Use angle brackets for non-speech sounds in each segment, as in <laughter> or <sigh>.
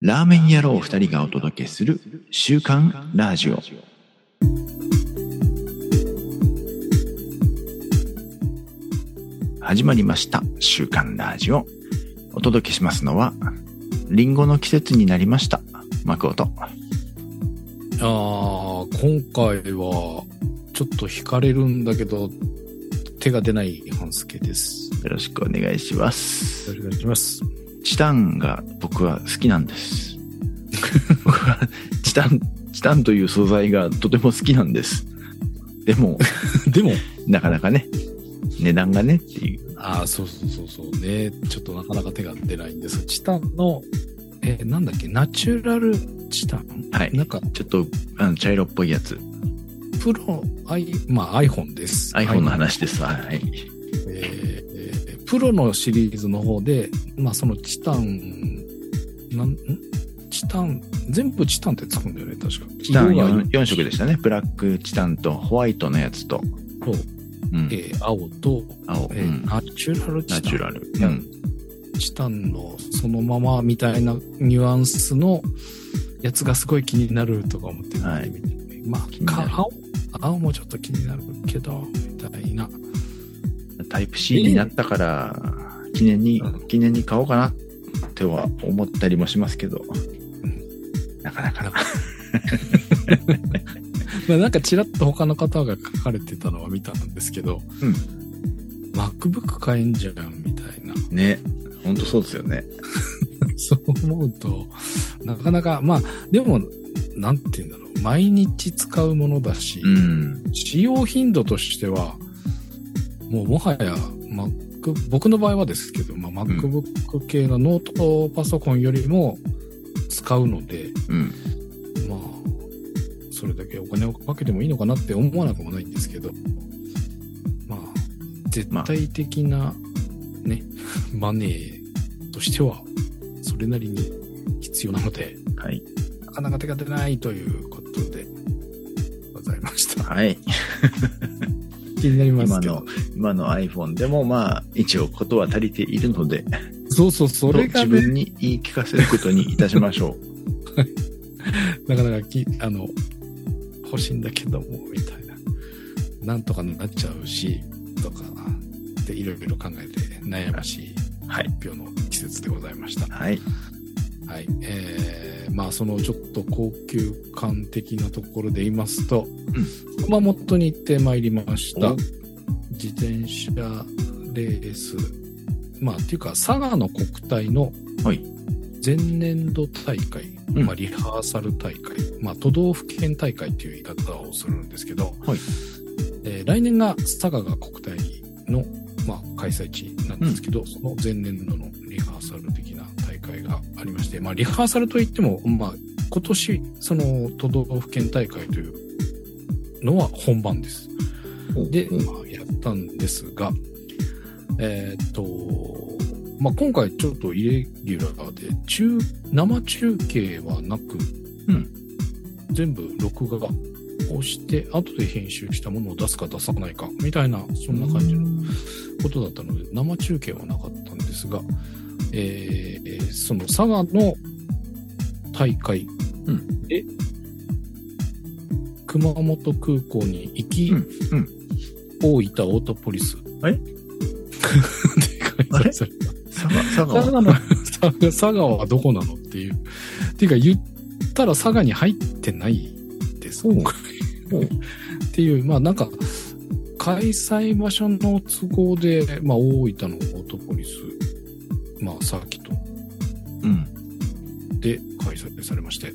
ラーメン野郎二人がお届けする週刊ラジオ。始まりました。週刊ラジオ。お届けしますのは、リンゴの季節になりました。マクオと。ああ、今回は、ちょっと惹かれるんだけど、手が出ない半助です。よろしくお願いします。よろしくお願いします。チタンが僕は好きなんです。僕はチタン、チタンという素材がとても好きなんです。でも、<laughs> でも、なかなかね、値段がねっていう。ああ、そうそうそうそうね。ちょっとなかなか手が出ないんです。チタンの、えーなんだっけ、ナチュラルチタン？はい。なんか、ちょっと、あの、茶色っぽいやつ。プロ、I、まあ iPhone です。iPhone の話ですわ。はい。プロのシリーズの方で、まあそのチタン、なん、ん？チタン、全部チタンってつくんだよね、確か。チタン色が 4, 4色でしたね。ブラックチタンとホワイトのやつと、と、うん、えー青と、青、えうんーナチュラルチタン。ナチュラル。う。ん。チタンのそのままみたいなニュアンスのやつがすごい気になるとか思って見はいまあ、か青、青もちょっと気になるけど、みたいな。タイプ C になったから、記念にうん、記念に買おうかなっては思ったりもしますけど、なかなかな。<laughs> まあなんかちらっと他の方が書かれてたのは見たんですけど、うん。MacBook 買えんじゃん、みたいな。ね。ほんとそうですよね。<laughs> そう思うと、なかなか、まあ、でも、なんて言うんだろう、毎日使うものだし、うん。使用頻度としては、もうもはや、Mac、僕の場合はですけど、まあ、MacBook 系のノートパソコンよりも使うので、うん。まあ、それだけお金をかけてもいいのかなって思わなくもないんですけど、まあ、絶対的な、ね、<laughs> マネーとしては、それなりに必要なので、はい。なかなか手が出ないということでございました。はい。気になりますけど今の。、今の iPhone でもまあ、一応ことは足りているので、そうそう、それがね、自分に言い聞かせることにいたしましょ <laughs> なかなかき、あの、欲しいんだけども、みたいな。なんとかなっちゃうし、とか、で、いろいろ考えて悩ましい発表の季節でございました。う。はい。はい。えー、まあ、そのちょっと高級感的なところで言いますと、熊本に行ってまいりましたお。自転車レース。まあ、っていうか、佐賀の国体のはい。前年度大会、うんまあ、リハーサル大会、まあ、都道府県大会っていう言い方をするんですけど、はいえー来年が佐賀が国体の、まあ、開催地なんですけど、その前年度のリハーサルがありまして、まあ、リハーサルといっても、まあ、今年、その都道府県大会というのは本番です。で、うんまあ、やったんですが、えーっと、まあ、今回ちょっとイレギュラーで、中、生中継はなく、うん全部録画をして、後で編集したものを出すか出さないか、みたいな、そんな感じのことだったので、生中継はなかったんですが、えーその佐賀の大会。うん。で、熊本空港に行き、うんうん。大分オートポリス。え？<laughs> で開催された。佐賀、佐賀の、佐賀佐賀はどこなのっていう。っていうか言ったら佐賀に入ってないです。今回っていう、まあなんか、開催場所の都合で、まあ大分のオートポリス、まあサーキット。うん。で開催されまして、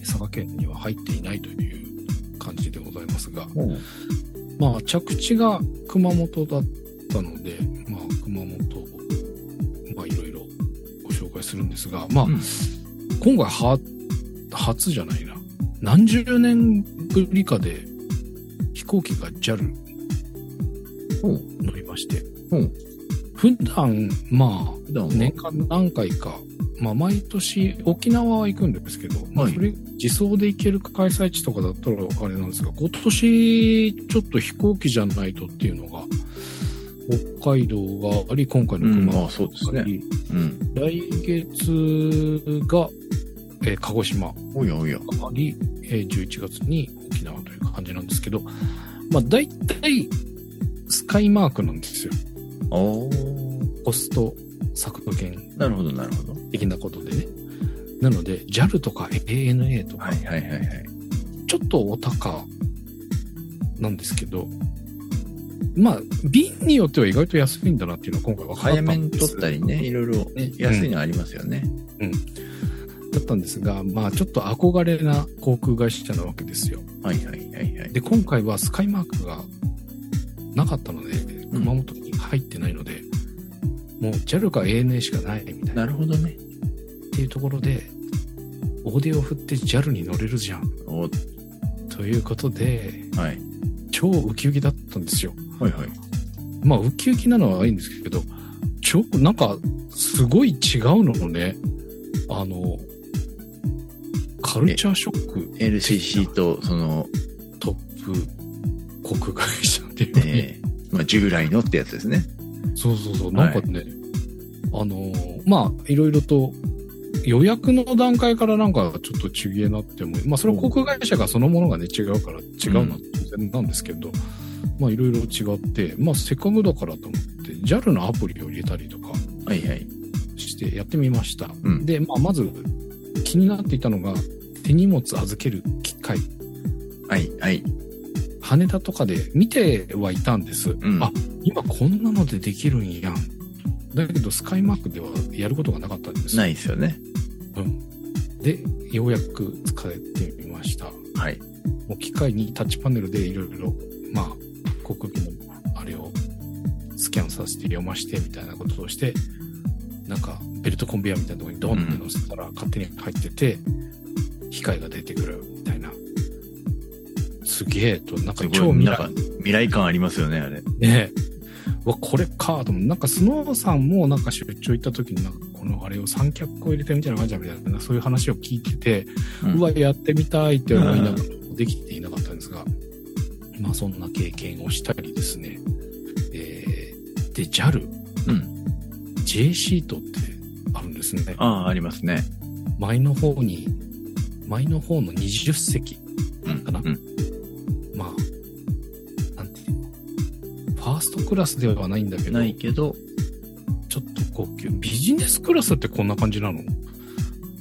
佐賀県には入っていないという感じでございますが、まあ着地が熊本だったので、まあ熊本、まあいろいろご紹介するんですが、まあ、うん。今回は、初じゃないな。何十年ぶりかで飛行機が JAL 乗りまして、う。ん普段、まあ、年間何回か、まあ、毎年沖縄は行くんですけど、それ、自走で行ける開催地とかだったらあれなんですが、今年、ちょっと飛行機じゃないとっていうのが、北海道があり、今回のうん、熊ああ、そうですね。うん。来月が、えー鹿児島おやおや。があり、えー11月に沖縄という感じなんですけど、まあ大体、スカイマークなんですよ。おー。コスト削減なるほど、なるほど。的なことでね。なので、JAL とか ANA とか、はいはいはいはい。ちょっとお高なんですけど、まあ、便によっては意外と安いんだなっていうのは今回分かった早めにんです取ったりね、いろいろね安いのありますよね。だったんですが、まあ、ちょっと憧れな航空会社なわけですよ。はいはいはいはい。で、今回はスカイマークがなかったので、うん熊本に入ってないので、もう JAL か ANA しかないみたいな。なるほどね。っていうところで、大手を振って JAL に乗れるじゃん。おということで、はい。超ウキウキだったんですよ。はいはい。まあ、ウキウキなのはいいんですけど、超、なんか、すごい違うのもね、あの、カルチャーショック LCC と、その、トップ航空会社っていうかね、えー、まあ従来のってやつですね。そうそうそう、なんかね、あの、まあ、いろいろと、予約の段階からなんかちょっとちげえなって思い、まあそれは航空会社がそのものがね違うから違うのは当然なんですけど、まあいろいろ違って、まあせっかくだからと思って JAL のアプリを入れたりとかはいはい。してやってみました。うんで、まあまず気になっていたのが手荷物預ける機械。はいはい。羽田とかで見てはいたんです。んあ、今こんなのでできるんやん。だけどスカイマークではやることがなかったんです。ないですよね。うん。で、ようやく使えてみました。はい。もう機械にタッチパネルでいろいろ、まあ、航空機のあれをスキャンさせて読ましてみたいなことをして、なんかベルトコンベヤーみたいなところにドンって乗せたら勝手に入ってて、機械が出てくるみたいな。すげえと、なんかす超未来未来感ありますよね、あれ。ねうわ、これかと思って、なんかスノーさんもなんか出張行った時になんかこのあれを三脚を入れてみたいな感じだみたいな、そういう話を聞いてて、うんうわ、やってみたいって思いながらできていなかったんですが、まあそんな経験をしたりですね。えー、で、JAL、うん。J シートってあるんですね。ああ、ありますね。前の方に、前の方の20席、うん。かなうん。まトクラスではないんだけど、ないけど、ちょっと高級。ビジネスクラスってこんな感じなの？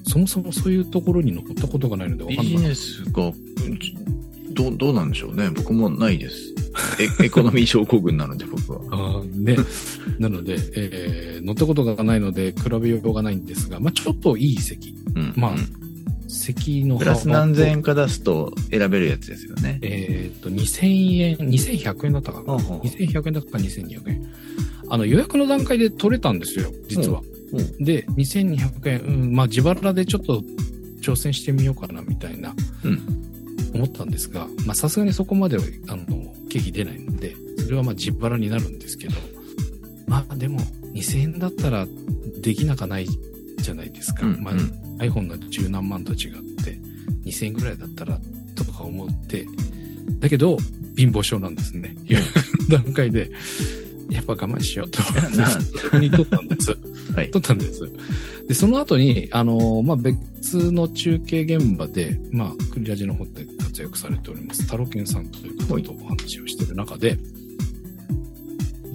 そもそもそういうところに乗ったことがないのでわビかんない？ジネスが、うんどう、どうなんでしょうね。僕もないです。エ <laughs> エコノミー症候群なので、僕は。あーね。なので、えー乗ったことがないので比べようがないんですが、まあちょっといい席。うん。まあうん席のプラス何千円か。か出すと選べるやつですよね。えーっと、2000円、2100円だったかな。ほうほう2100円だったか2200円。あの予約の段階で取れたんですよ、実は。うで、2200円、うん、まあ自腹でちょっと挑戦してみようかなみたいな、うん思ったんですが、まあさすがにそこまでは、あの、経費出ないので、それはまあ自腹になるんですけど、まあでも2000円だったらできなかないじゃないですか。まあ、うんうん iPhone の十何万と違って、2000円ぐらいだったらとか思って、だけど、貧乏症なんですね。予約の段階で、やっぱ我慢しようとに取ったんです。はい。撮ったんです。で、その後に、あのまあ、別の中継現場で、まあ、クリラジの方で活躍されております、タロケンさんという方とお話をしている中で、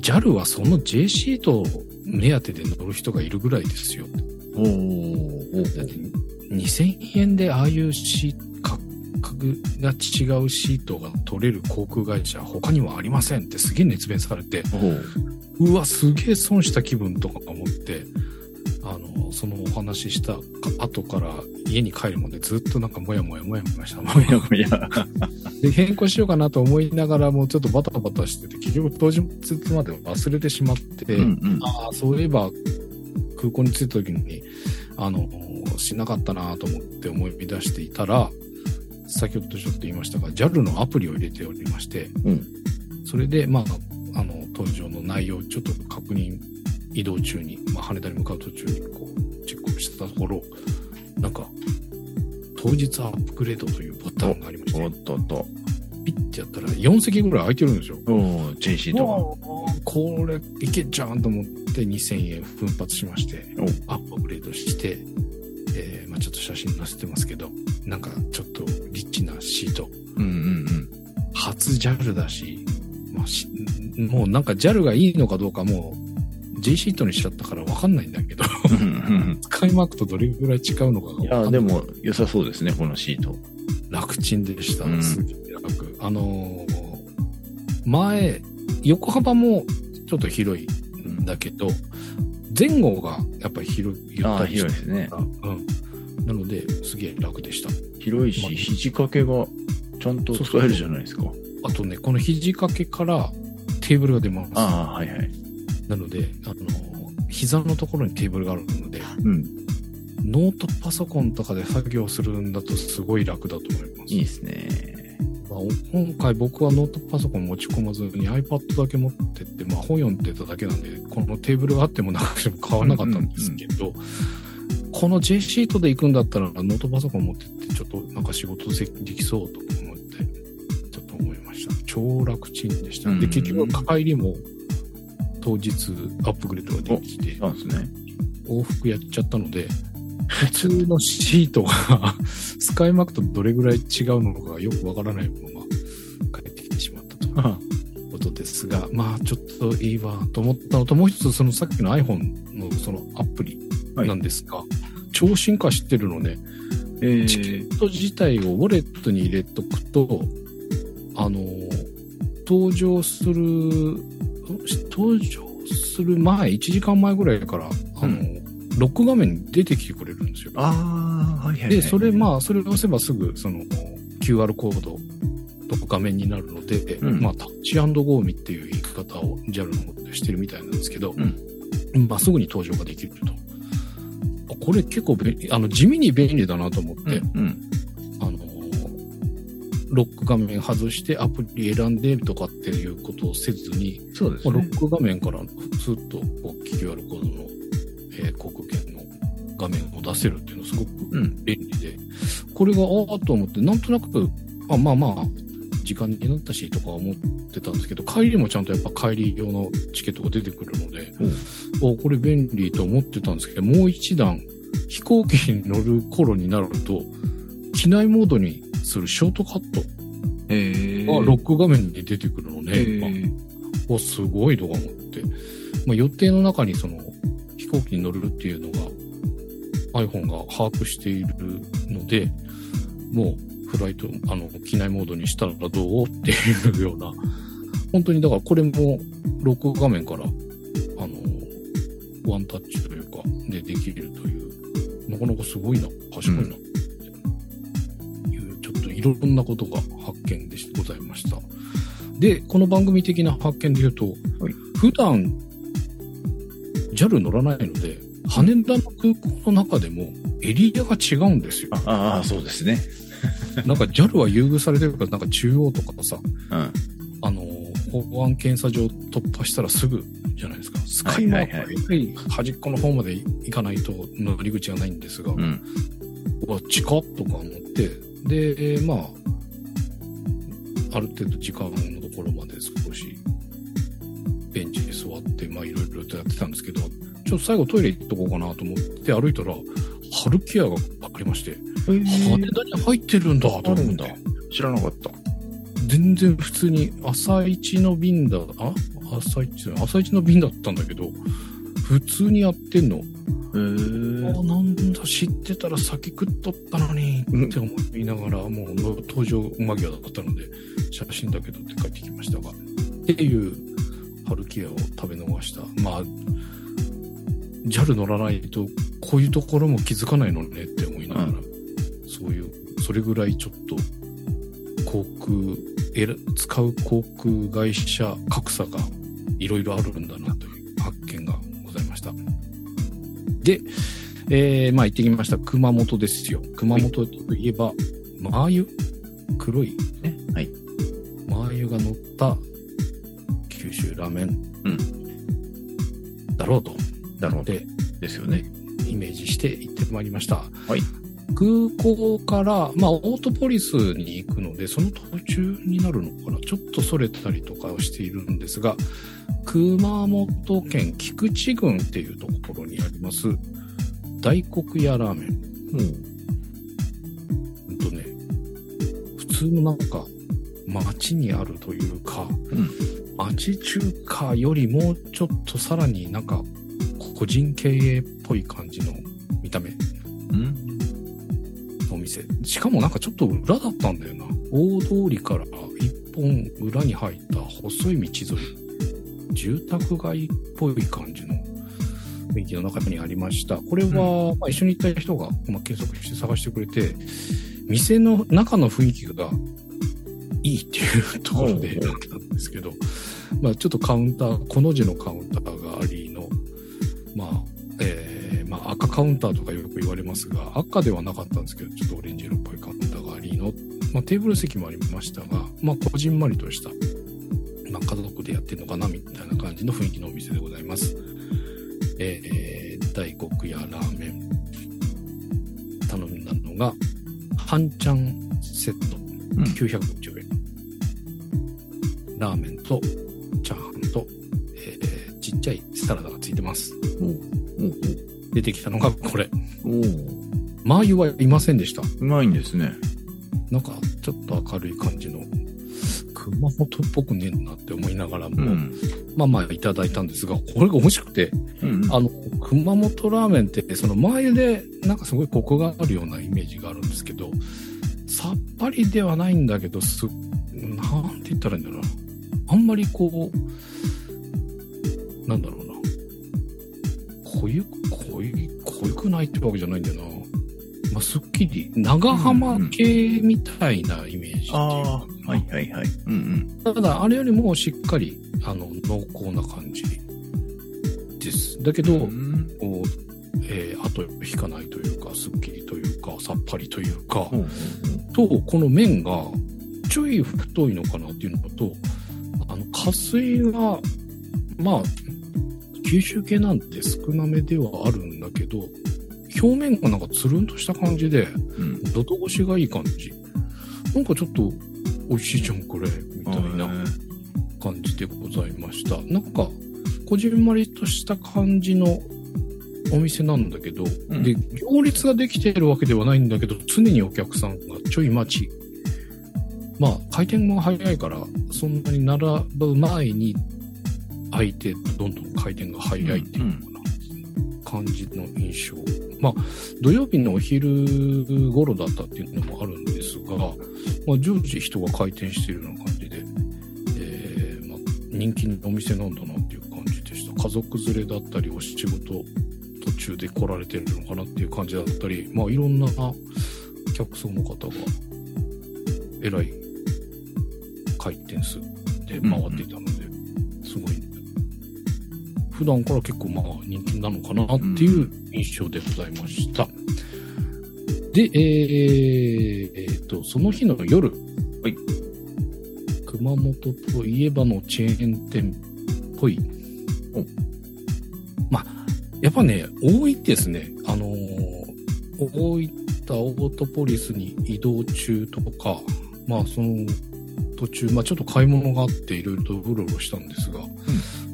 JAL はその J シートを目当てで乗る人がいるぐらいですよ。おーだって、2000円でああいうシ価格が違うシートが取れる航空会社他にはありませんってすげえ熱弁されて、おーうわ、すげえ損した気分とか思って、あの、そのお話ししたか後から家に帰るまでずっとなんかもやもやもやもやした。も <laughs> やいやいや。で、変更しようかなと思いながらもちょっとバタバタしてて、結局当日まで忘れてしまって、うんうん。ああ、そういえば空港に着いた時に、あの、しなかったなと思って思い出していたら、先ほどちょっと言いましたが、JAL のアプリを入れておりまして、うんそれで、まあ、あの、搭乗の内容をちょっと確認、移動中に、まあ、羽田に向かう途中にこう、チェックをしたところ、なんか、当日アップグレードというボタンがありましておっ、とっと。ピッてやったら4席ぐらい空いてるんですよ。おー、JC ともうこれいけんじゃんと思って2000円奮発しまして、アップグレードして、えーまあ、ちょっと写真載せてますけど、なんかちょっとリッチなシート。うんうん初 JAL だし、まあし、もうなんか JAL がいいのかどうかもう J シートにしちゃったからわかんないんだけど、うんうんうん。スカイマークとどれぐらい違うのかがいや、わかんないでも良さそうですね、このシート。楽ちんでした。うん。あのー前、横幅もちょっと広いんだけど、前後がやっぱり広い、あー広いですねうん。なので、すげえ楽でした。広いし、まあ肘掛けがちゃんと使えるじゃないですか。あとね、この肘掛けからテーブルが出ます。ああ、はいはい。なので、あのー膝のところにテーブルがあるので、うん。ノートパソコンとかで作業するんだとすごい楽だと思います。いいですね。まあ、今回僕はノートパソコン持ち込まずに iPad だけ持ってって、まあ本読んでただけなんで、このテーブルがあってもなくても買わなかったんですけど、この J シートで行くんだったらノートパソコン持ってってちょっとなんか仕事できそうと思って、ちょっと思いました。超楽ちんでした。で、うん結局帰りも当日アップグレードができて、そうですね。往復やっちゃったので、普通のシートが <laughs> スカイマークとどれぐらい違うのかがよくわからないまま帰ってきてしまったと。い <laughs> うことですが、まあちょっといいわと思ったのと、もう一つそのさっきの iPhone のそのアプリなんですが、超進化してるのね、えチケー、ット自体をウォレットに入れとくと、あの、登場する、登場する前、1時間前ぐらいから、あの、うロック画面に出てきてくれるんですよ。ああ、はいはい、はい。で、それ、まあ、それを押せばすぐ、その、QR コードと画面になるので、うんまあ、タッチゴーミっていう言い方を JAL の方でしてるみたいなんですけど、うんまあ、すぐに登場ができると。あこれ結構あの、地味に便利だなと思って、うん、うん。あの、ロック画面外してアプリ選んでとかっていうことをせずに、そうですね。まあロック画面からスッとこう QR コードの、えー航空券の画面を出せるっていうのすごくうん。便利で、これがああと思って、なんとなく、あまあまあ、時間になったしとか思ってたんですけど、帰りもちゃんとやっぱ帰り用のチケットが出てくるので、おこれ便利と思ってたんですけど、もう一段、飛行機に乗る頃になると、機内モードにするショートカットえー、がロック画面に出てくるのえで、ー、お、すごいとか思って、まあ、予定の中にその飛行機に乗るっていうのが iPhone が把握しているので、もうフライト、あの、機内モードにしたらどうっていうような、本当にだからこれもロック画面から、あの、ワンタッチというか、でできるという、なかなかすごいな、賢いな、いう、ちょっといろんなことが発見でございました。で、この番組的な発見で言うと、はい普段 JAL 乗らないので、羽田の空港の中でもエリアが違うんですよ。ああ、そうですね。<laughs> なんか JAL は優遇されてるから、なんか中央とかさ、うん。あの、保安検査場突破したらすぐじゃないですか。スカイマークはやっぱり端っこの方まで行かないと乗り口がないんですが、うん。うわ、近っとか思って、で、まあ、ある程度時間のところまで少し、ちょっと最後トイレ行っとこうかなと思って歩いたら、ハルキアがありまして、え羽田に入ってるんだと思ってあるんだ。知らなかった。全然普通に朝一の便だ、あ？朝一朝一の便だったんだけど、普通にやってんの。へえあ、なんだ、知ってたら先食っとったのに、って思いながら、もう登場間際だったので、写真だけ撮って帰ってきましたが、っていう、春キアを食べ逃した。まあ、JAL 乗らないと、こういうところも気づかないのねって思いながら、うそういう、それぐらいちょっと、航空、使う航空会社格差がいろいろあるんだなという発見がございました。で、えー、まあ行ってきました。熊本ですよ。熊本といえば、マー油？黒い？ね。はい。マー油が乗った九州ラーメン。うと。だろうとで、ですよね。イメージして行ってまいりました。はい。空港から、まあ、オートポリスに行くので、その途中になるのかなちょっとそれたりとかをしているんですが、熊本県菊池郡っていうところにあります、大黒屋ラーメン。うんとね、普通のなんか、町にあるというか、うん。町中華よりもちょっとさらになんか、個人経営っぽい感じの見た目うん。のお店。しかもなんかちょっと裏だったんだよな。大通りから一本裏に入った細い道沿い。住宅街っぽい感じの雰囲気の中にありました。これは、まあ、一緒に行った人が、まあ、検索して探してくれて、店の中の雰囲気がいいっていうところでおう選んだんですけど、まあちょっとカウンター、この字のカウンター赤カウンターとかよく言われますが、赤ではなかったんですけど、ちょっとオレンジ色っぽいカウンターがありの、まあテーブル席もありましたが、まあこじんまりとした、まあ家族でやってるのかなみたいな感じの雰囲気のお店でございます。えー、大黒屋ラーメン頼んだのが、半ちゃんセットうん。950円。ラーメンとチャーハンと、えーちっちゃいサラダがついてます。おう出てきたのがこれ。おうおうマー油はいませんでした。うまいんですね。なんかちょっと明るい感じの、熊本っぽくねえなって思いながらも、うん。まあまあいただいたんですが、これが美味しくて、うん。あの、熊本ラーメンって、その前で、なんかすごいコクがあるようなイメージがあるんですけど、さっぱりではないんだけど、す、なんて言ったらいいんだろうな。あんまりこう、なんだろうないってわけじゃないんだよな。まあ、すっきり、長浜系みたいなイメージっていうかなああ、はいはいはい。うんただ、あれよりもしっかり、あの、濃厚な感じです。だけど、うん。うん。こう、えー、後引かないというか、すっきりというか、さっぱりというか、ほうと、この麺が、ちょい太いのかなっていうのと、あの、加水が、まあ、九州系なんて少なめではあるん表面がなんかつるんとした感じで、うん。喉越しがいい感じ。なんかちょっと、美味しいじゃん、これ、みたいな。感じでございました。なんか、こじんまりとした感じのお店なんだけど、うんで、行列ができているわけではないんだけど、常にお客さんがちょい待ち。まあ、回転も早いから、そんなに並ぶ前に開いて、どんどん回転が早いっていうのかな、感じの印象。まあ、土曜日のお昼頃だったっていうのもあるんですが、まあ、常時人が回転しているような感じで、えーまあ、人気のお店なんだなっていう感じでした。家族連れだったり、お仕事途中で来られてるのかなっていう感じだったり、まあ、いろんな客層の方が、えらい回転数で回っていたので、すごい、普段から結構まあ人気なのかなっていう印象でございました。で、えーえーと、その日の夜、はい熊本といえばのチェーン店っぽいお。まあ、やっぱね、多いですね。あのー大分オートポリスに移動中とか、まあその途中、まあちょっと買い物があっていろいろとうろうろしたんですが、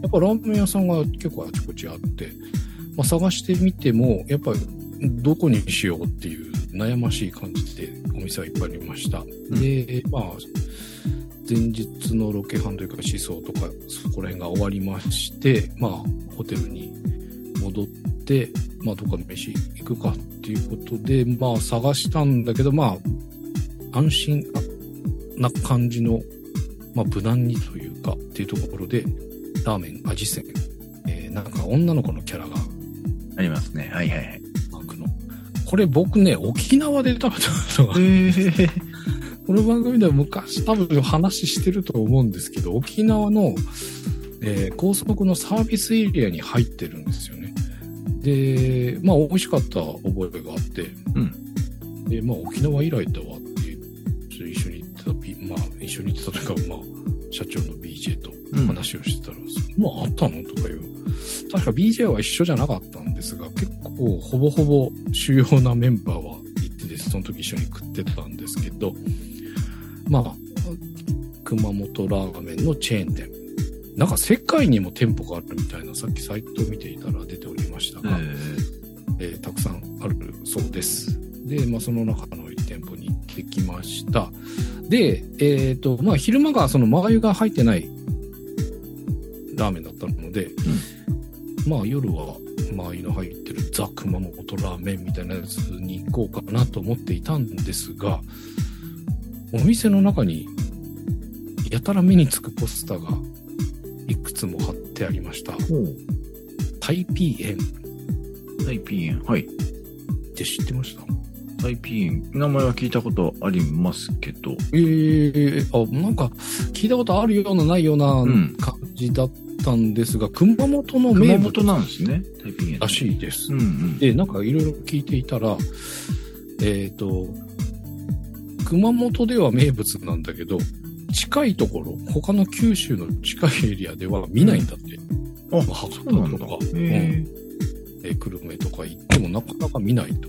やっぱラーメン屋さんが結構あちこちあって、まあ探してみても、やっぱりどこにしようっていう悩ましい感じでお店はいっぱいありました。んで、まあ、前日のロケハンというか思想とか、そこら辺が終わりまして、まあ、ホテルに戻って、まあ、どっか飯行くかっていうことで、まあ、探したんだけど、まあ、安心な感じの、まあ、無難にというか、っていうところで、ラーメン味仙、えーなんか女の子のキャラがありますね。はいはいはい。これ僕ね、沖縄で食べたことが、へえ。この番組では昔多分話してると思うんですけど、沖縄の、えー高速のサービスエリアに入ってるんですよね。で、まあ美味しかった覚えがあって、うん。で、まあ沖縄以来だわって一緒に行ってた、まあ一緒に行ってたというか、まあ社長の BJ とうん話をしてたら、まああったの？とかいう。確か BJ は一緒じゃなかったんですが、結構ほぼほぼ主要なメンバーは行ってですその時一緒に食ってたんですけど、まあ、熊本ラーメンのチェーン店。なんか世界にも店舗があるみたいな、さっきサイトを見ていたら出ておりましたが、えーたくさんあるそうです。で、まあ、その中の1店舗に行ってきました。で、えっ、と、まあ、昼間がそのマー油が入ってないラーメンだったので、まあ、夜はマー油の入ってるザ・熊本ラーメンみたいなやつに行こうかなと思っていたんですが、お店の中にやたら目につくポスターがいくつも貼ってありました。タイピー園タイピー園。はい。って知ってました？タイピー園。名前は聞いたことありますけど。ええあ、なんか、聞いたことあるような、ないようなうん感じだったんですが、熊本の名物熊本なんですね。タイピー園。らしいです。うんうん。で、なんかいろいろ聞いていたら、えっ、と、熊本では名物なんだけど、近いところ、他の九州の近いエリアでは見ないんだって。うなんだ。多とか、へえ。えー久留米とか行ってもなかなか見ないと。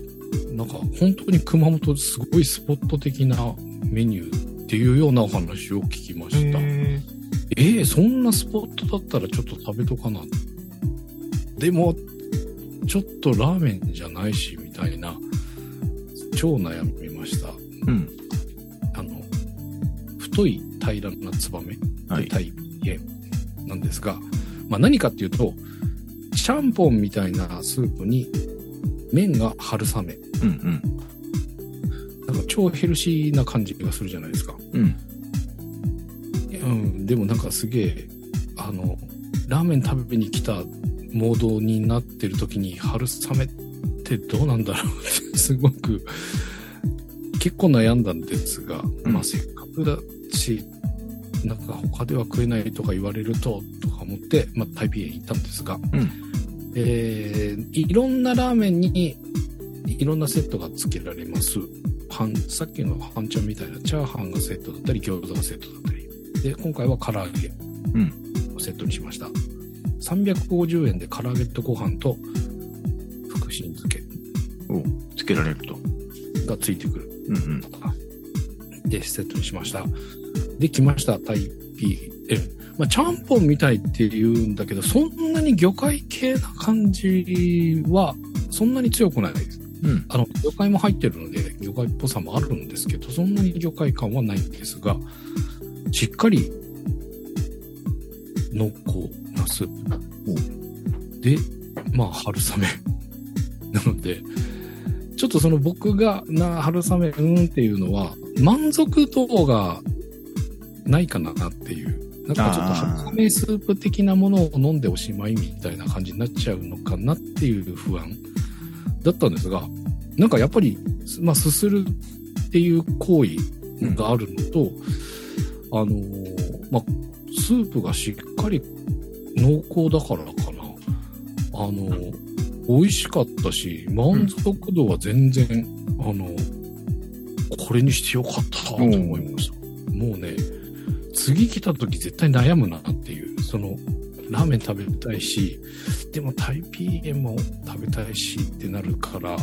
なんか本当に熊本すごいスポット的なメニューっていうようなお話を聞きました。へえー、そんなスポットだったらちょっと食べとかな。でも、ちょっとラーメンじゃないし、みたいな、超悩みました。うん。あの、太い平らなツバメ、はい。タイピエなんですが、まあ何かっていうと、ちゃんぽんみたいなスープに麺が春雨。うんうん。なんか超ヘルシーな感じがするじゃないですか。うん。うん、でもなんかすげえ、あの、ラーメン食べに来たモードになってる時に春雨ってどうなんだろうって <laughs> すごく結構悩んだんですが、うんまあせっかくだし、なんか他では食えないとか言われると、とか思って、まあタイピーへ行ったんですが、うんえーいろんなラーメンにいろんなセットが付けられます。半さっきの半ちゃんみたいなチャーハンがセットだったり、餃子がセットだったり。で、今回は唐揚げうんをセットにしました。350円で唐揚げとご飯と福神漬けおつけられると。がついてくる。うんうん。で、セットにしました。で、来ました。タイピー。え、まあ、ちゃんぽんみたいって言うんだけど、そんなに魚介系な感じは、そんなに強くないです。うん。あの、魚介も入ってるので、魚介っぽさもあるんですけど、そんなに魚介感はないんですが、しっかり、濃厚なスープ。で、まあ、春雨。<laughs> なので、ちょっとその僕が、な、春雨、うーんっていうのは、満足度がないかなっていう。なんかちょっと春雨スープ的なものを飲んでおしまいみたいな感じになっちゃうのかなっていう不安だったんですが、なんかやっぱり、まあ、すするっていう行為があるのと、あのーまあ、スープがしっかり濃厚だからかな。あのー美味しかったし、満足度は全然、あのこれにしてよかったと思いました。もうね、次来た時絶対悩むなっていう、その、ラーメン食べたいし、でもタイピーエンも食べたいしってなるから、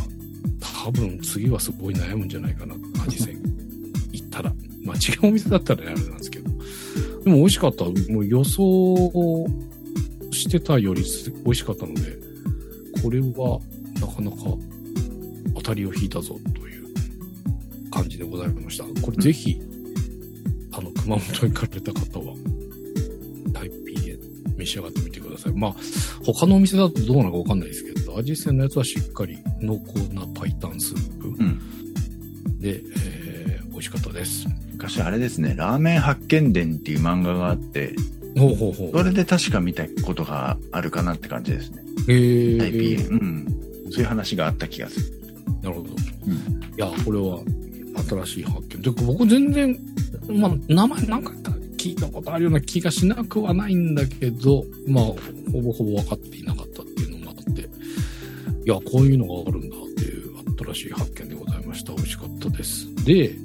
多分次はすごい悩むんじゃないかな、味仙行ったら。まあ違うお店だったらね、あれなんですけど。でも美味しかった。もう予想してたより美味しかったので、これはなかなか当たりを引いたぞという感じでございました。これぜひ、あの、熊本に行かれた方は、タイピーへ召し上がってみてください。まあ、他のお店だとどうなのかわかんないですけど、味仙のやつはしっかり濃厚なパイタンスープうん。で、えー、美味しかったです。昔あれですね、ラーメン発見伝っていう漫画があって、ほうほうほう。それで確か見たことがあるかなって感じですね。えー、タイピー園。うん。そういう話があった気がする。なるほど。うん。いや、これは新しい発見。で、僕全然、まあ、名前なんか聞いたことあるような気がしなくはないんだけど、まあ、ほぼほぼ分かっていなかったっていうのもあって、いや、こういうのがあるんだっていう新しい発見でございました。美味しかったです。で、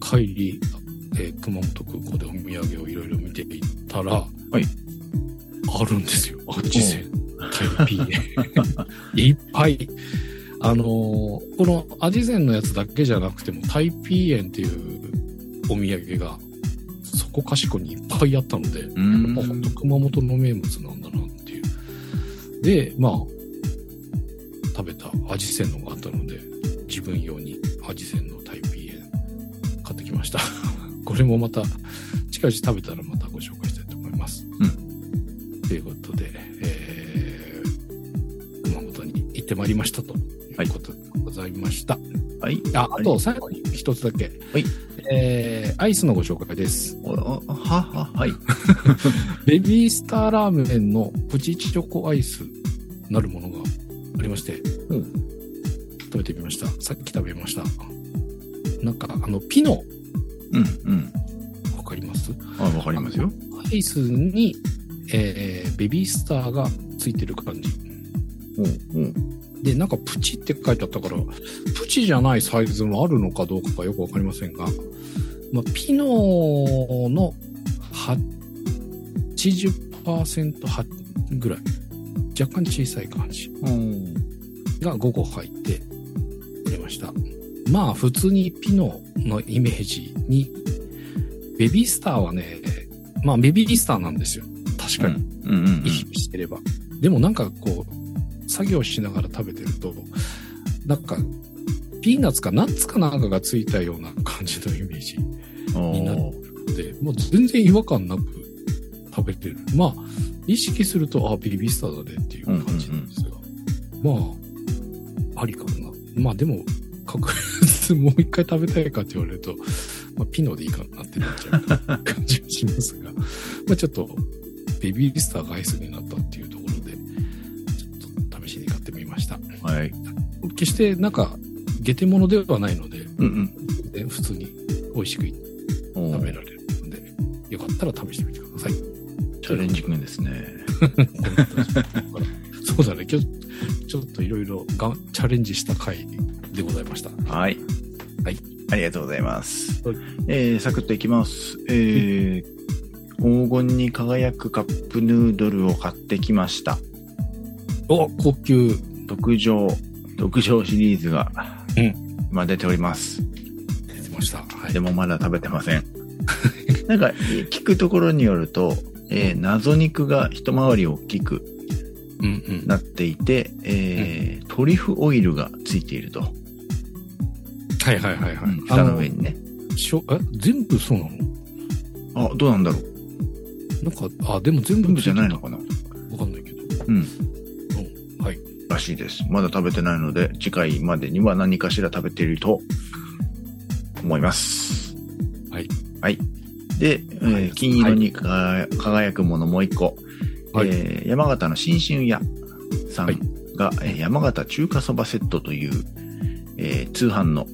帰り、えー熊本空港でお土産をいろいろ見ていったら、はいあるんですよ。味仙、タイピーで。<laughs> いっぱいあのーこのアジゼンのやつだけじゃなくても、タイピー園っていうお土産が、そこかしこにいっぱいあったので、うーんまあ、本当熊本の名物なんだなっていう。で、まあ、食べたアジセンのがあったので、自分用にアジセンのタイピー園買ってきました。<laughs> これもまた、近々食べたらまたご紹介したいと思います。うということで、えー、熊本に行ってまいりましたということでございました。はい。あ、あと最後に一つだけ。はい。えー、アイスのご紹介です。おあは、は、はい。<laughs> ベビースターラーメンのプチチョコアイスなるものがありまして、うん食べてみました。さっき食べました。なんか、あの、ピノ、うん、うん。わかります？あ、わかりますよ。アイスに、えー、ベビースターがついてる感じ。うん、うん。で、なんかプチって書いてあったから、プチじゃないサイズもあるのかどうかがよくわかりませんが、まあ、ピノの80%はぐらい、若干小さい感じうん。が5個入ってくれました。まあ、普通にピノのイメージに、ベビースターはね、まあ、ベビースターなんですよ。確かに。うん、うん、うん意。識してれば。でもなんかこう、作業しながら食べてると、なんか、ピーナッツかナッツかなんかがついたような感じのイメージおになーで、もう全然違和感なく食べてる。まあ、意識すると、あ、ベビースターだねっていう感じなんですが。まあ、ありかもな。まあでも、確実もう一回食べたいかって言われると、まあ、ピノでいいかなってなっちゃう感じがしますが、<laughs> まあちょっと、ベビースターがアイスになったっていうところで、ちょっと試しに買ってみました。はい。決してなんか、下手物ではないので、うん、うん。で普通に美味しくおー食べられるので、よかったら試してみてください。チャレンジ君ですね。<laughs> そうだね、今日、ちょっといろいろがチャレンジした回でございました。はい。はい。ありがとうございますはい。えー、サクッといきます。えー、黄金に輝くカップヌードルを買ってきました。お、高級。特上、特上シリーズが、うん今出ております。出てました。はい。でもまだ食べてません。なんか、聞くところによると、えー謎肉が一回り大きくうんうん。なっていて、えートリュフオイルがついていると。はいはいはいはい。うん蓋の上にね。しょえ、全部そうなの？あ、どうなんだろう。なんか、あ、でも全部じゃないのかなわかんないけど。うん。うん。はい。らしいです。まだ食べてないので、次回までには何かしら食べていると思います。はい。はい。で、金色に輝輝くものもう一個。はいえー山形の新春屋さんはいが、えー山形中華そばセットという、えー通販の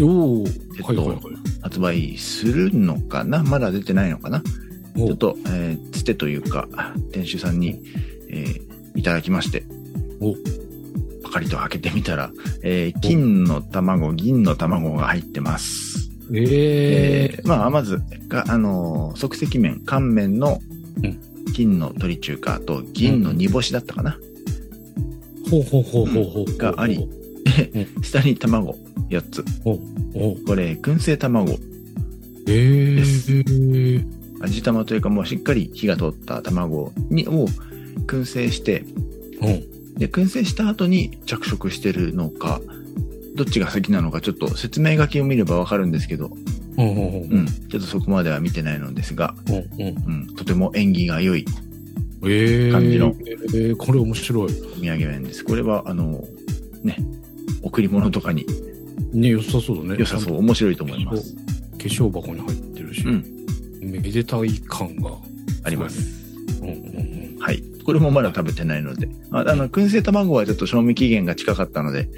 おお。えっとはいはいはい。発売するのかな？まだ出てないのかな？ちおょっと、えーつてというか、店主さんに、えーいただきまして、おパカリと開けてみたら、えー金の卵、銀の卵が入ってます。ええーまあ、まず、があのー即席麺、乾麺のうん金の鶏中華と銀の煮干しだったかな。ー、ほうほうほうほうほう。があり下に卵4つ。おおこれ、燻製卵。えー。味玉というかもうしっかり火が通った卵にを燻製して、うん。で、燻製した後に着色してるのか、どっちが先なのかちょっと説明書きを見ればわかるんですけど、うんちょっとそこまでは見てないのですが、うんうん。うん、とても縁起が良いえー。感じのえー、これ面白い。お土産麺です。これは、あの、ね、贈り物とかにね、良さそうだね。良さそう、面白いと思います。化粧箱に入ってるし、うん、めでたい感が。あります。うんうんうん。はい。これもまだ食べてないので、ああの、燻製卵はちょっと賞味期限が近かったので、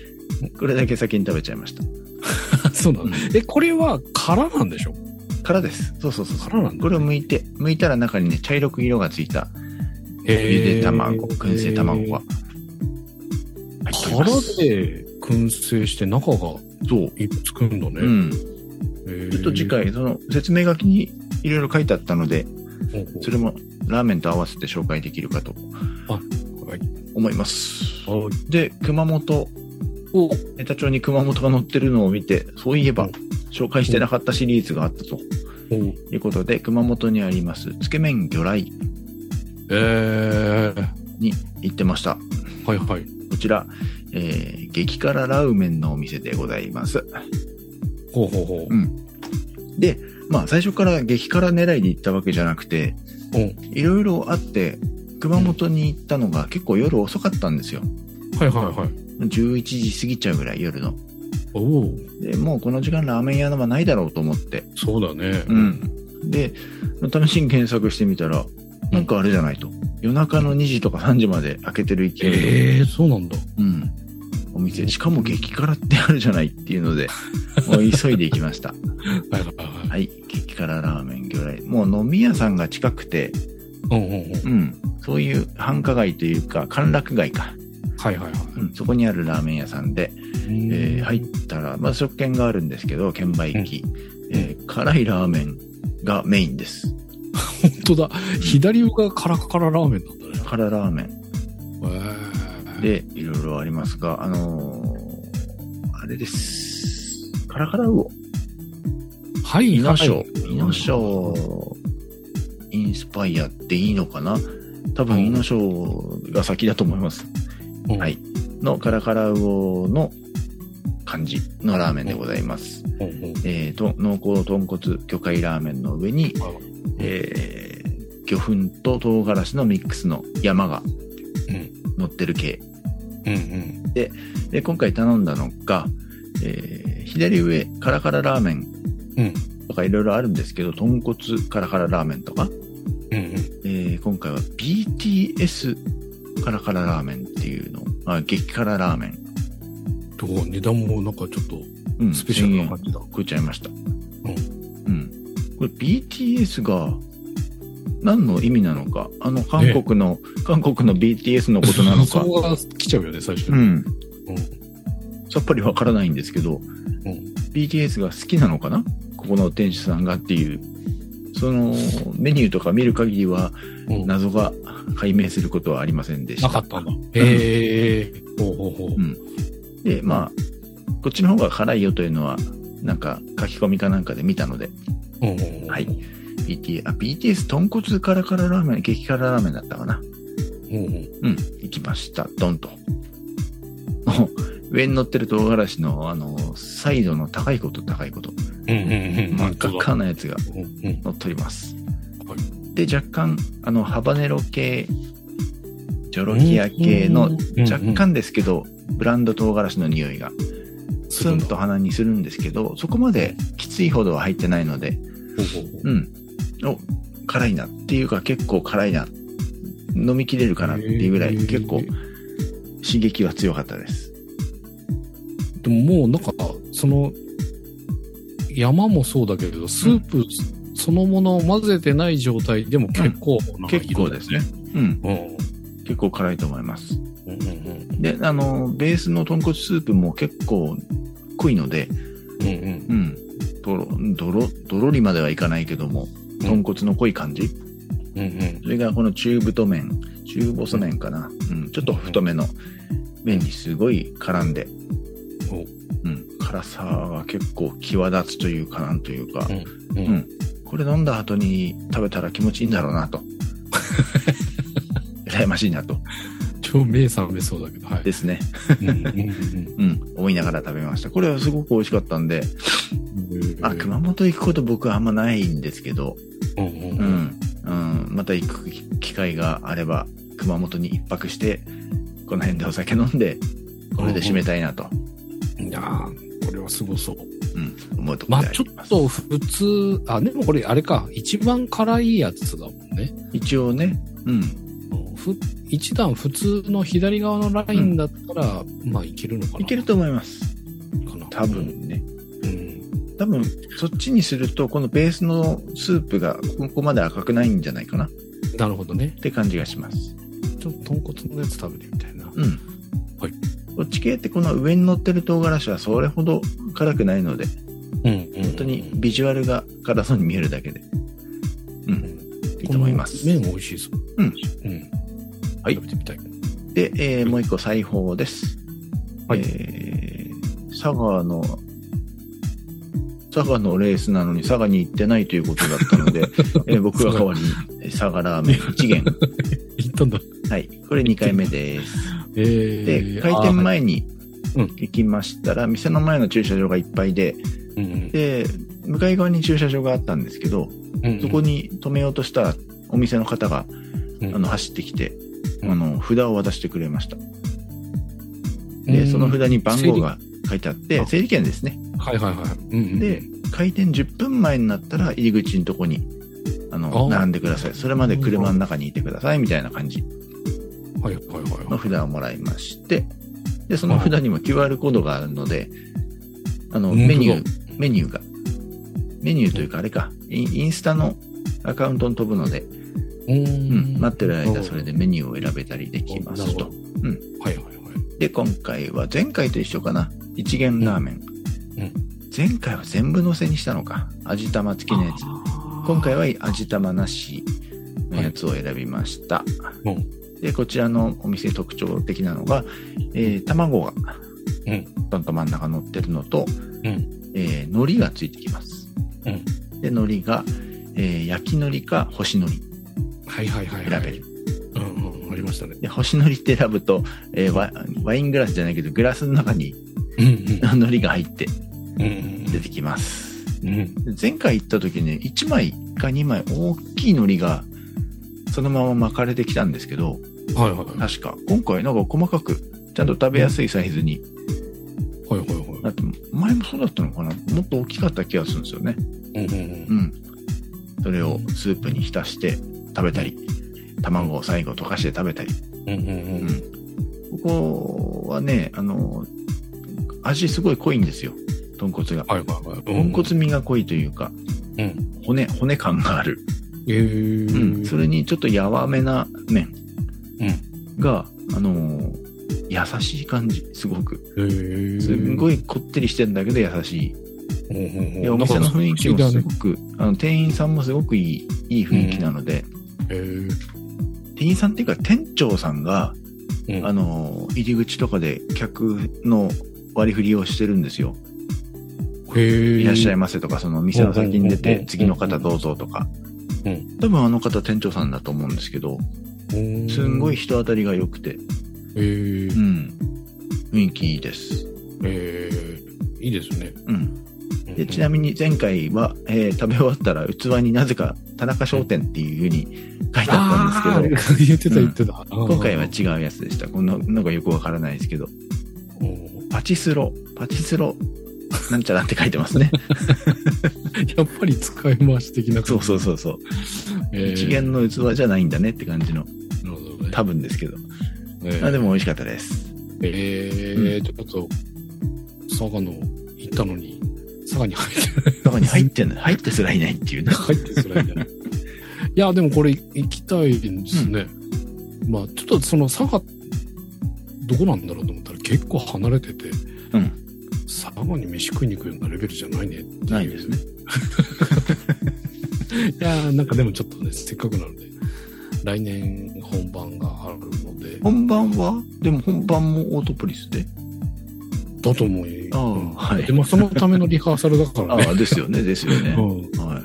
これだけ先に食べちゃいました。<laughs> そうなの？え、これは殻なんでしょ？殻です。そうそうそうそう。殻なんだこれを剥いて、剥いたら中にね、茶色く色がついたえゆで卵、燻製卵が入っており殻。で燻製して中がそう。いつくんだね。うん。えーちょっと次回、その説明書きにいろいろ書いてあったので、それもラーメンと合わせて紹介できるかとはい。思います。はいで、熊本おネタ帳に熊本が載ってるのを見て、そういえばうん紹介してなかったシリーズがあったとおいうことで、熊本にあります、つけ麺魚雷えー、に行ってました。はいはい。こちら、えー激辛ラーメンのお店でございます。ほうほうほう。うんで、まあ最初から激辛狙いで行ったわけじゃなくて、うん。いろいろあって、熊本に行ったのが結構夜遅かったんですよ。はいはいはい。11時過ぎちゃうぐらい夜の。おおで、もうこの時間ラーメン屋はないだろうと思って。そうだね。うん。で、試しに検索してみたら、なんかあれじゃないと。夜中の2時とか3時まで開けてる勢いで。ええー、そうなんだ。うん。お店、しかも激辛ってあるじゃないっていうので、<laughs> もう急いで行きました。はい。激辛ラーメン魚雷。もう飲み屋さんが近くて。うん。そういう繁華街というか、歓楽街か。はいはいはい。うん。そこにあるラーメン屋さんで、えー入ったら、まあ、食券があるんですけど、券売機。えー辛いラーメンがメインです。本当だ。左上がカラカララーメンなんだね。辛ラーメン。えー、で、いろいろありますが、あのーあれです。カラカラウオ。はい、イノショはいイノショインスパイアっていいのかな？多分イノショが先だと思います。うんはい。のカラカラウオの感じのラーメンでございます。えーと、濃厚豚骨魚介ラーメンの上に、あえー、魚粉と唐辛子のミックスの山がうん乗ってる系。うんうん。で、今回頼んだのが、えー左上、カラカララーメンうんとかいろいろあるんですけど、豚骨カラカララーメンとか、うんうん。えー今回は BTS カラカララーメンあ激辛ラーメン。と、値段もなんかちょっとうん、スペシャルな感じだ。食っちゃいました。うん。これ BTS が何の意味なのか、あの韓国の、韓国の BTS のことなのか？そ、こが来ちゃうよね、最初に。うん。さっぱりわからないんですけど、うん。BTS が好きなのかな？ここの店主さんがっていう。そのメニューとか見る限りはうん。謎が解明することはありませんでした。なかったんだ。へえ。ほうほうほう。うんで、まあ、こっちの方が辛いよというのは、なんか書き込みかなんかで見たので、はい。BTS、あ、BTS 豚骨カラカララーメン、激辛ラーメンだったかな。うん行きました。ドンと。<laughs> 上に乗ってる唐辛子の、あの、サイドの高いこと高いこと、うんうんうん。真っ赤なやつが。乗っております。はで、若干、あの、ハバネロ系、ジョロキア系のうん若干ですけど、ブランド唐辛子の匂いが、スンと鼻にするんですけど、そこまできついほどは入ってないので、ほうん。お、辛いなっていうか結構辛いな。飲みきれるかなっていうぐらい、結構刺激は強かったです。でももうなんか、その、山もそうだけど、スープそのものを混ぜてない状態でも結構なん結構ですね。うん。うん。結構辛いと思います。うんうんで、あの、ベースの豚骨スープも結構濃いので、うん。うんうん。とろ、どろ、どろりまではいかないけども、豚骨の濃い感じ。うん。うんそれがこの中太麺、中細麺かな。うん。ちょっと太めの麺にすごい絡んで、おうん。辛さが結構際立つというかなんというか、うん。ううんん。これ飲んだ後に食べたら気持ちいいんだろうなと。<laughs> 羨ましいなと。超目覚めそうだけど、はい。ですね。うん。思いながら食べました。これはすごく美味しかったんで、うんあ、熊本行くこと僕はあんまないんですけど、うんううん。また行く機会があれば、熊本に一泊して、この辺でお酒飲んで、これで締めたいなと、いやれはすごそう。うん、思うとこまあ。ちょっと普通、あ、でもこれあれか、一番辛いやつだもんね。一応ね、うん。ふ一段普通の左側のラインだったら、まあいけるのかな。いけると思います。かな。多分ね。うん。多分、そっちにすると、このベースのスープがここまで赤くないんじゃないかなっなるほどね。て感じがします。ちょっと豚骨のやつ食べてみたいな。うん。はい。こっち系ってこの上に乗ってる唐辛子はそれほど辛くないので、うん、うん。本当にビジュアルが辛そうに見えるだけで、うん、いいと思います麺美味しいそう。うん。うん。はい食べてみたい。で、えーもう一個裁縫です。はいえ佐賀の、佐賀のレースなのに佐賀に行ってないということだったので、<laughs> えー僕が代わりに佐賀ラーメン1元。<laughs> 行ったんだ。はい。これ2回目です。えで、開店前にうん。行きましたら、店の前の駐車場がいっぱいで、うんで、向かい側に駐車場があったんですけど、うんそこに止めようとしたら、お店の方が、うん。あの、走ってきて、うん。あの、札を渡してくれました。で、その札に番号が書いてあって、あ整理券ですね。はいはいはい。うんうん。で、開店10分前になったら、入り口のとこに、あの、あ並んでください。それまで車の中にいてください、みたいな感じ。はいはいはいの札をもらいまして、で、その札にも QR コードがあるので、あの、メニュー、メニューが、メニューというかあれか、インスタのアカウントに飛ぶので、ううんん待ってる間それでメニューを選べたりできますとなるほ。はいはいはい。で、今回は前回と一緒かな。一元ラーメン。うん前回は全部乗せにしたのか。味玉付きのやつ。今回は味玉なしのやつを選びました。うんで、こちらのお店特徴的なのが、えー卵が、うんどんと真ん中乗ってるのと、うんえー海苔がついてきます。うんで、海苔が、えー焼き海苔か干し海苔はいはいはいはい。選べる。うんうん、ありましたね。で、干し海苔って選ぶと、えーワワイングラスじゃないけど、グラスの中に。海苔が入ってうん出てきます。うん。前回行った時ね、1枚か2枚大きい海苔がそのまま巻かれてきたんですけど、はいはいはい。確か今回なんか細かくちゃんと食べやすいサイズにはいはいはい。なって、前もそうだったのかなもっと大きかった気がするんですよね。うんうんうん。それをスープに浸して食べたり、卵を最後溶かして食べたり。うん。うんうんううん。ん。ここはね、あの、味すごい濃いんですよ。豚骨が。はいはいはい。豚骨味が濃いというか、うん。骨、骨感がある。えー。うん、それにちょっと柔めな麺うん。が、あのー優しい感じ、すごく。えー。すんごい。いこってりしてんだけど優しい。うんうんうんでお店の雰囲気もすごく、あの店員さんもすごくいい、いい雰囲気なので、不思議だねえ店員さんっていうか店長さんが、ー。うんあ、のー入り口とかで客の割り振りをしてるんですよ。いらっしゃいませとか、その店の先に出うんうんうんう、んて次の方どうぞとか。うん多分あの方店長さんだと思うんですけど、うんすんごい。人当たりが良くて、えーう。ん。雰囲気いいです。えー。いいですね。うん。でちなみに前回は、えー食べ終わったら器になぜか田中商店っていう風に書いてあったんですけど、言ってた言ってた。今回は違うやつでした。こんなのがよくわからないですけど、うんパチスロ、パチスロ、なんちゃらって書いてますね。<laughs> やっぱり使い回し的な。そうそうそうそう。えー一元の器じゃないんだねって感じの、ね。多分ですけど。えーあでも美味しかったです。えー、ちょっと、佐賀の行ったのに、佐賀に入ってない。中に入ってんの？入ってすらいないっていうね。入ってすらいない。いや、でもこれ行きたいんですね。まあ、ちょっとその佐賀、どこなんだろうと思ったら結構離れてて、うん。佐賀に飯食いに行くようなレベルじゃないねっていうないですね。<laughs> いや、なんかでもちょっとね、せっかくなので、来年本番があるので、本番は？でも本番もオートプリスで？だと思うよ。あはいでもそのためのリハーサルだからね。<laughs> ああ、ですよね、ですよね。うんは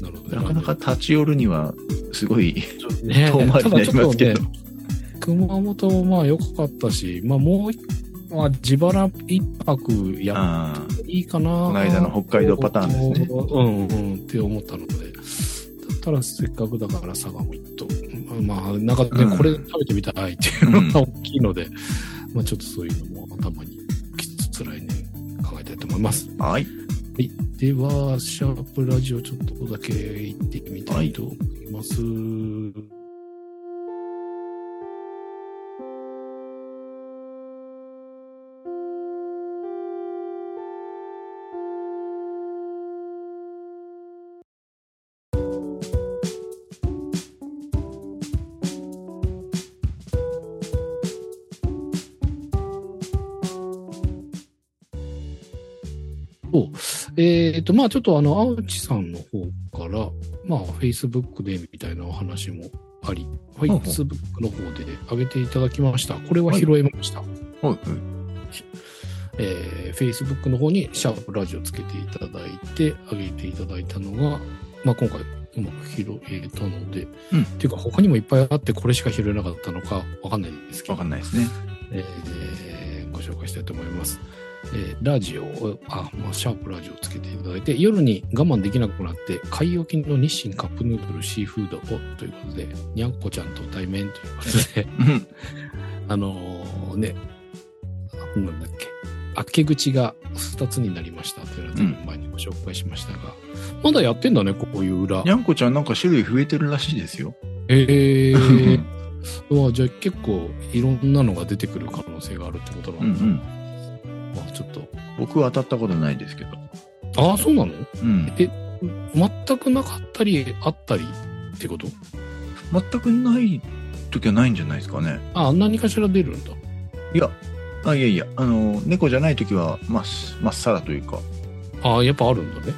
なのでい。なかなか立ち寄るには、すごいね遠回りになりますけどね。熊本もまあ良かったし、まあもう一、まあ自腹一泊やっていいかな。ここの間の北海道パターンですねうんうんって思ったので、たらせっかくだから佐賀も行っと。まあ、なんかね、うんこれ食べてみたいっていうのが大きいので、まあちょっとそういうのも頭にきつつ来年考えたいと思います。はい。はい。では、シャープラジオちょっとだけ行ってみたいと思います。えっ、と、まあちょっとあの、青内さんの方から、まあ Facebook でみたいなお話もあり、ほうほう Facebook の方で上げていただきました。これは拾えました。はい。えー、Facebook の方にシャープラジオつけていただいて、上げていただいたのが、まあ、今回うまく拾えたので、うんっていうか他にもいっぱいあってこれしか拾えなかったのかわかんないんですけどわか、んないですね。えーご紹介したいと思います。えーラジオを、あ、まあ、シャープラジオをつけていただいて、夜に我慢できなくなって、買い置きの日清カップヌードルシーフードをということで、にゃんこちゃんと対面ということで、うん。<laughs> あのーね、なんだっけ、開け口が2つになりましたというのは、うん前にご紹介しましたが、まだやってんだね、こういう裏に。ゃんこちゃんなんか種類増えてるらしいですよ。えー、う <laughs> わじゃあ結構いろんなのが出てくる可能性があるってことうんうなんだ。ん。まあちょっと。僕は当たったことないですけど。ああ、そうなの？うん。全くなかったり、あったりってこと？全くない時はないんじゃないですかね。ああ、何かしら出るんだ。いや、あ、いやいや、あの、猫じゃない時は、まっ、まっさらというか、ああ、やっぱあるんだね。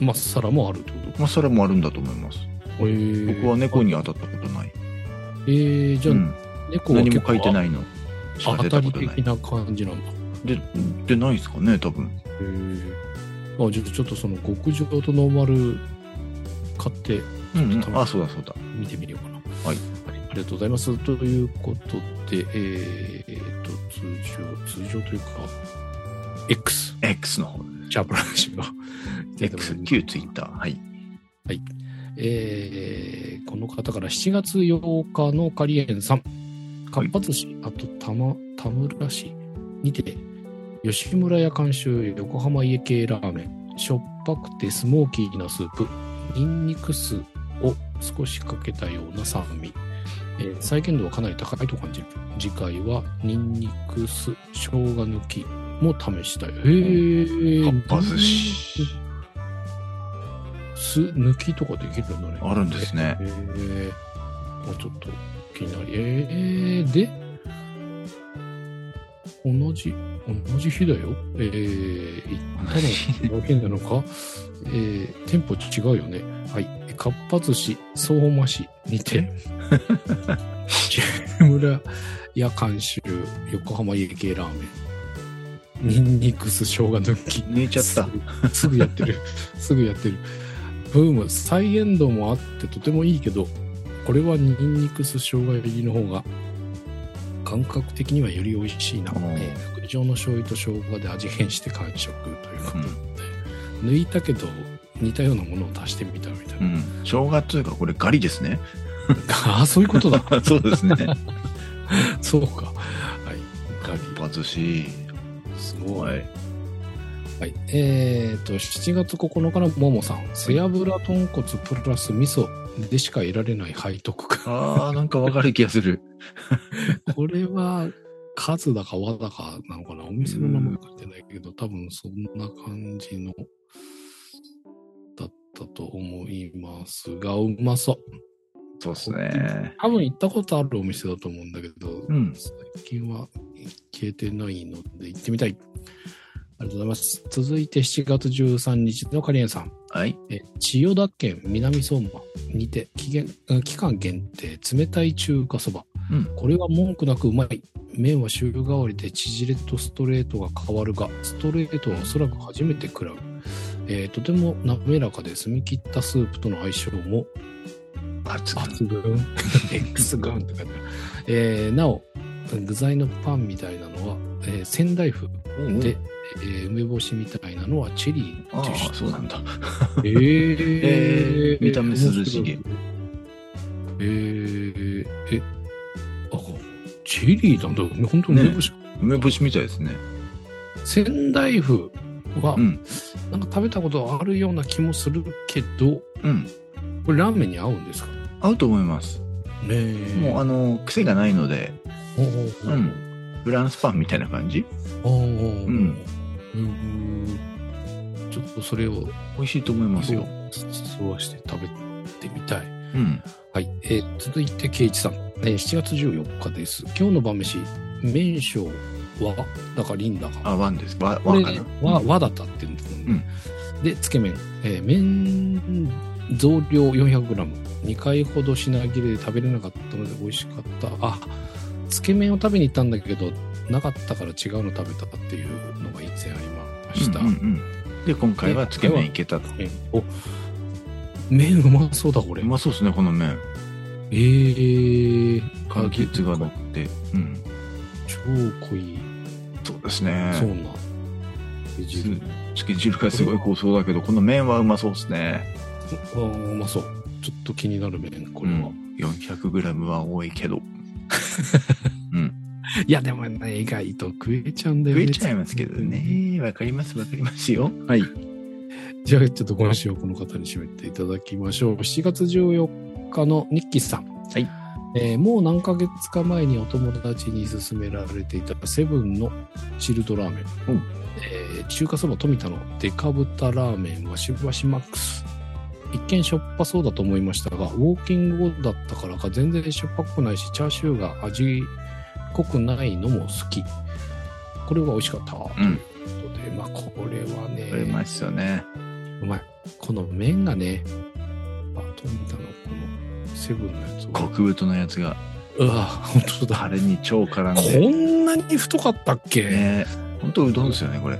まっさらもあるってこまっさらもあるんだと思います。とえー僕は猫に当たったことない。えー、じゃあ、うん、猫は何も書いてないの。しかあ当たり出たことない的。な感じなんだ。で、でないですかね、多分。あ、じゃあちょっとその極上とノーマル買ってうん、うんあ、そうだそうだ。見てみようかな。はい。ありがとうございます。ということで、えー、と、通常、通常というか、X、X の方。シャープラジオ。X、旧ツイッター。はい。えー、この方から7月8日のカリエンさん、かっぱ寿司、あとたま、田村市にて、吉村屋監修横浜家系ラーメン、しょっぱくてスモーキーなスープ、ニンニク酢を少しかけたような酸味。えー再現度はかなり高いと感じる。次回はニンニク酢、生姜抜きも試したい。へー。かっぱ寿司。酢抜きとかできるんだね。あるんですね。えー、もうちょっと気になり。えー、で、同じ、同じ日だよ。えー、行ったのなのか？えー、店舗違うよね。はい。かっぱ寿司、相馬市にて、村屋監修、横浜家系ラーメン。ニンニク酢生姜抜き。抜いちゃった。すすぐやってる。<laughs> すぐやってる。ブーム、再現度もあってとてもいいけど、これはニンニク酢生姜入りの方が、感覚的にはより美味しいな。副上の醤油と生姜で味変して完食ということで、うん抜いたけど、似たようなものを足してみたみたいうな。ん。生姜っていうか、これガリですね。<laughs> ああ、そういうことだ。<laughs> そうですね。<laughs> そうか。はい。ガリ。かっぱ寿司。すごい。はい。はい。えー、と、7月9日のももさん。背脂豚骨プラス味噌でしか得られない背徳感。ああ、なんかわかる気がする。これは、数だか和だかなのかな？お店の名前書いてないけど、多分そんな感じの、だったと思いますが、うまそう。そうですね。多分行ったことあるお店だと思うんだけど、うん最近は行けてないので行ってみたい。ありがとうございます。続いて7月13日のカリエンさん。はい。え千代田県南相馬にて期限うん期間限定冷たい中華そば。うん。これは文句なくうまい。麺は週替わりで縮れとストレートが変わるが、ストレートはおそらく初めて食らう。えーとても滑らかで澄み切ったスープとの相性も抜群。X 群。<laughs> えーなお、具材のパンみたいなのは、えー仙台風で、えー梅干しみたいなのはチェリーああ、そうなんだ。えー <laughs> えー見た目涼しげ。えー、え、あ、チェリーなんだ。本当に梅干し。梅干しみたいですね。仙台風は、うん。なんか食べたことあるような気もするけど、うん。これラーメンに合うんですか？合うと思います。ねえ。もう、あの、癖がないので、おうおうおううんフランスパンみたいな感じ？おうおうおううんうんちょっとそれを美味しいと思いますよ。吸わして食べてみたい。うん。はい。えー続いて、ケイチさん。えー7月14日です。今日の晩飯、麺匠は、だかリンダか。あ、ワンです。わ、これわかな？は、うん和だったって言うんですようんね。で、つけ麺。えー麺増量 400g。2回ほど品切れで食べれなかったので美味しかった。あ、つけ麺を食べに行ったんだけど、なかったから違うの食べたっていうのが以前ありました。うんうんうんで、今回はつけ麺いけたと。麺お麺うまそうだ、これう。まそうですね、この麺。えー、柑橘が乗って。うん。超濃い、そうですね。そうな。ベジルつけ汁がすごい濃そうだけど、この麺はうまそうですね。あーうまそう。ちょっと気になる麺、これは。うん、400g は多いけど。<laughs> うん。いや、でもね、意外と食えちゃうんだよね。増えちゃいますけど。ね。わかります、わかりますよ。はい。じゃあ、ちょっと今週はこの方に締めていただきましょう。7月14日のニッキーさん。はい。えーもう何ヶ月か前にお友達に勧められていたセブンのチルドラーメン。うんえー中華そば富田のデカ豚ラーメンはしばしマックス。一見しょっぱそうだと思いましたが、ウォーキング後だったからか全然しょっぱくないし、チャーシューが味濃くないのも好き。これは美味しかった。うん。ということで、まあこれはね、これうまいっすよね。うまい。この麺がね、あ、富田のこのセブンのやつは。極太のやつが、うわ、本当だ。タレに超絡んこで。んなに太かったっけ？ねねほんとうどんですよね、これ。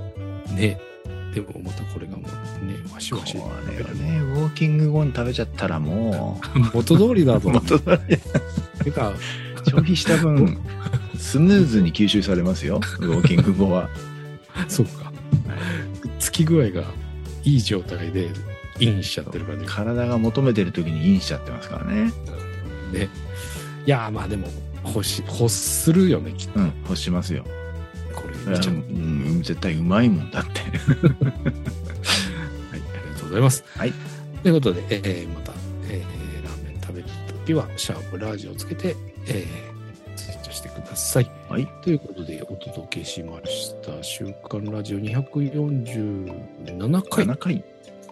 でもまたこれがもうね、わしこわし。れはね、ウォーキング後に食べちゃったらも元通りだう、と。元々てか、消費した分、スムーズに吸収されますよ、ウォーキング後は。<laughs> そうか。つき具合がいい状態でインしちゃってる感じが。体が求めてる時にインしちゃってますからね。ね。いや、まあでも、欲し、欲するよね、きっと。うん、欲しますよ。これう。ん、絶対うまいもんだって。<laughs> はい、ありがとうございます。はい。ということで、えーまた、えーラーメン食べるときは、シャープラージをつけて、えーツイートしてください。はい。ということで、お届けしました。週刊ラジオ247回7回、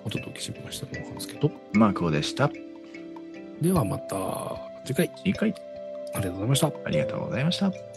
お届けしましたのなんですけど、マークオでした。ではまた次回、次回、ありがとうございました。ありがとうございました。